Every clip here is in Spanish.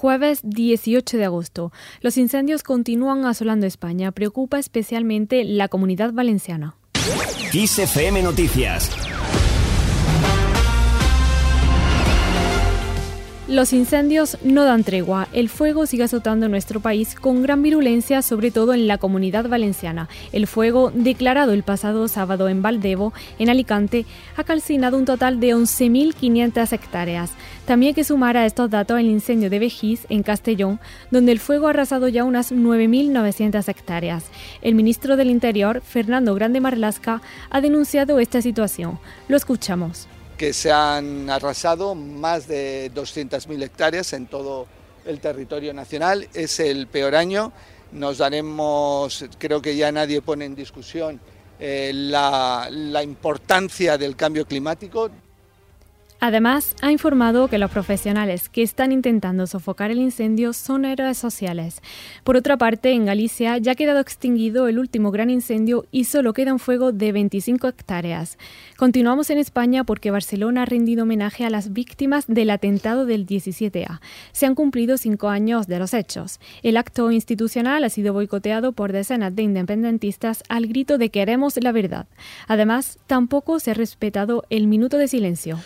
jueves 18 de agosto. Los incendios continúan asolando España. Preocupa especialmente la comunidad valenciana. Noticias. Los incendios no dan tregua. El fuego sigue azotando nuestro país con gran virulencia, sobre todo en la comunidad valenciana. El fuego, declarado el pasado sábado en Valdevo, en Alicante, ha calcinado un total de 11.500 hectáreas. También hay que sumar a estos datos el incendio de Vejís, en Castellón, donde el fuego ha arrasado ya unas 9.900 hectáreas. El ministro del Interior, Fernando Grande Marlasca, ha denunciado esta situación. Lo escuchamos que se han arrasado más de 200.000 hectáreas en todo el territorio nacional. Es el peor año. Nos daremos, creo que ya nadie pone en discusión eh, la, la importancia del cambio climático. Además, ha informado que los profesionales que están intentando sofocar el incendio son héroes sociales. Por otra parte, en Galicia ya ha quedado extinguido el último gran incendio y solo queda un fuego de 25 hectáreas. Continuamos en España porque Barcelona ha rendido homenaje a las víctimas del atentado del 17A. Se han cumplido cinco años de los hechos. El acto institucional ha sido boicoteado por decenas de independentistas al grito de queremos la verdad. Además, tampoco se ha respetado el minuto de silencio.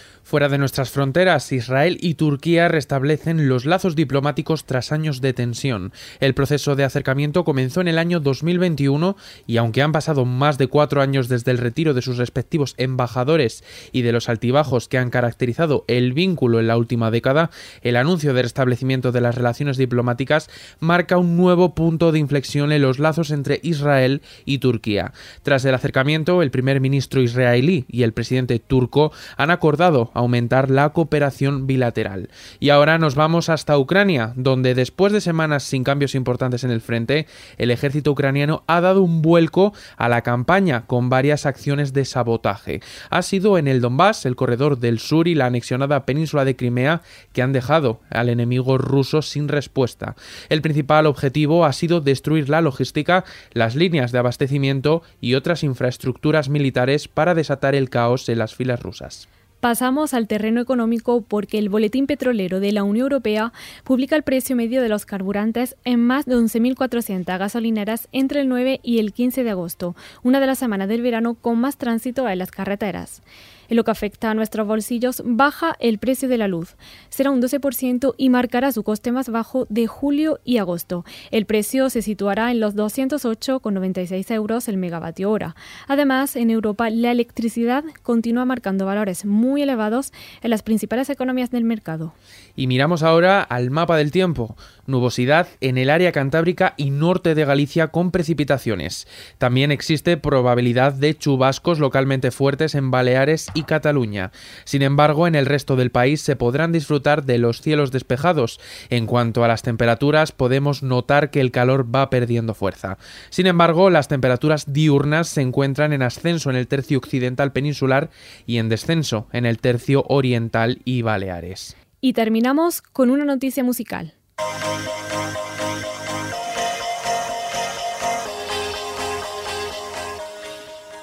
De nuestras fronteras, Israel y Turquía restablecen los lazos diplomáticos tras años de tensión. El proceso de acercamiento comenzó en el año 2021 y aunque han pasado más de cuatro años desde el retiro de sus respectivos embajadores y de los altibajos que han caracterizado el vínculo en la última década, el anuncio de restablecimiento de las relaciones diplomáticas marca un nuevo punto de inflexión en los lazos entre Israel y Turquía. Tras el acercamiento, el primer ministro israelí y el presidente turco han acordado aumentar la cooperación bilateral. Y ahora nos vamos hasta Ucrania, donde después de semanas sin cambios importantes en el frente, el ejército ucraniano ha dado un vuelco a la campaña con varias acciones de sabotaje. Ha sido en el Donbass, el corredor del sur y la anexionada península de Crimea que han dejado al enemigo ruso sin respuesta. El principal objetivo ha sido destruir la logística, las líneas de abastecimiento y otras infraestructuras militares para desatar el caos en las filas rusas. Pasamos al terreno económico porque el Boletín Petrolero de la Unión Europea publica el precio medio de los carburantes en más de 11.400 gasolineras entre el 9 y el 15 de agosto, una de las semanas del verano con más tránsito en las carreteras. En lo que afecta a nuestros bolsillos, baja el precio de la luz. Será un 12% y marcará su coste más bajo de julio y agosto. El precio se situará en los 208,96 euros el megavatio hora. Además, en Europa la electricidad continúa marcando valores muy elevados en las principales economías del mercado. Y miramos ahora al mapa del tiempo. Nubosidad en el área cantábrica y norte de Galicia con precipitaciones. También existe probabilidad de chubascos localmente fuertes en Baleares y Cataluña. Sin embargo, en el resto del país se podrán disfrutar de los cielos despejados. En cuanto a las temperaturas, podemos notar que el calor va perdiendo fuerza. Sin embargo, las temperaturas diurnas se encuentran en ascenso en el tercio occidental peninsular y en descenso en el tercio oriental y Baleares. Y terminamos con una noticia musical.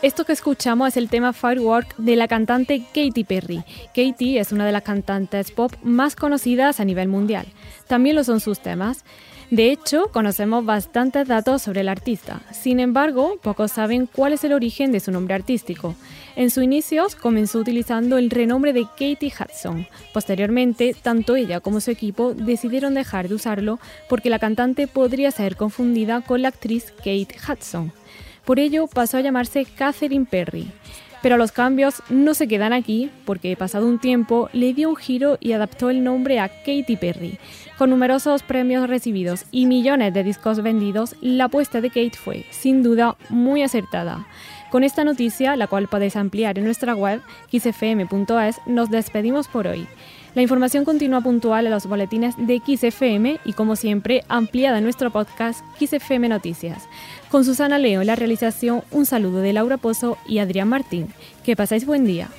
Esto que escuchamos es el tema Firework de la cantante Katy Perry. Katy es una de las cantantes pop más conocidas a nivel mundial. También lo son sus temas. De hecho, conocemos bastantes datos sobre el artista. Sin embargo, pocos saben cuál es el origen de su nombre artístico. En sus inicios comenzó utilizando el renombre de Katie Hudson. Posteriormente, tanto ella como su equipo decidieron dejar de usarlo porque la cantante podría ser confundida con la actriz Kate Hudson. Por ello pasó a llamarse Catherine Perry. Pero los cambios no se quedan aquí, porque pasado un tiempo le dio un giro y adaptó el nombre a Katy Perry. Con numerosos premios recibidos y millones de discos vendidos, la apuesta de Kate fue, sin duda, muy acertada. Con esta noticia, la cual podéis ampliar en nuestra web, xfm.es, nos despedimos por hoy. La información continúa puntual en los boletines de XFM y, como siempre, ampliada en nuestro podcast XFM Noticias. Con Susana Leo la realización, un saludo de Laura Pozo y Adrián Martín. Que pasáis buen día.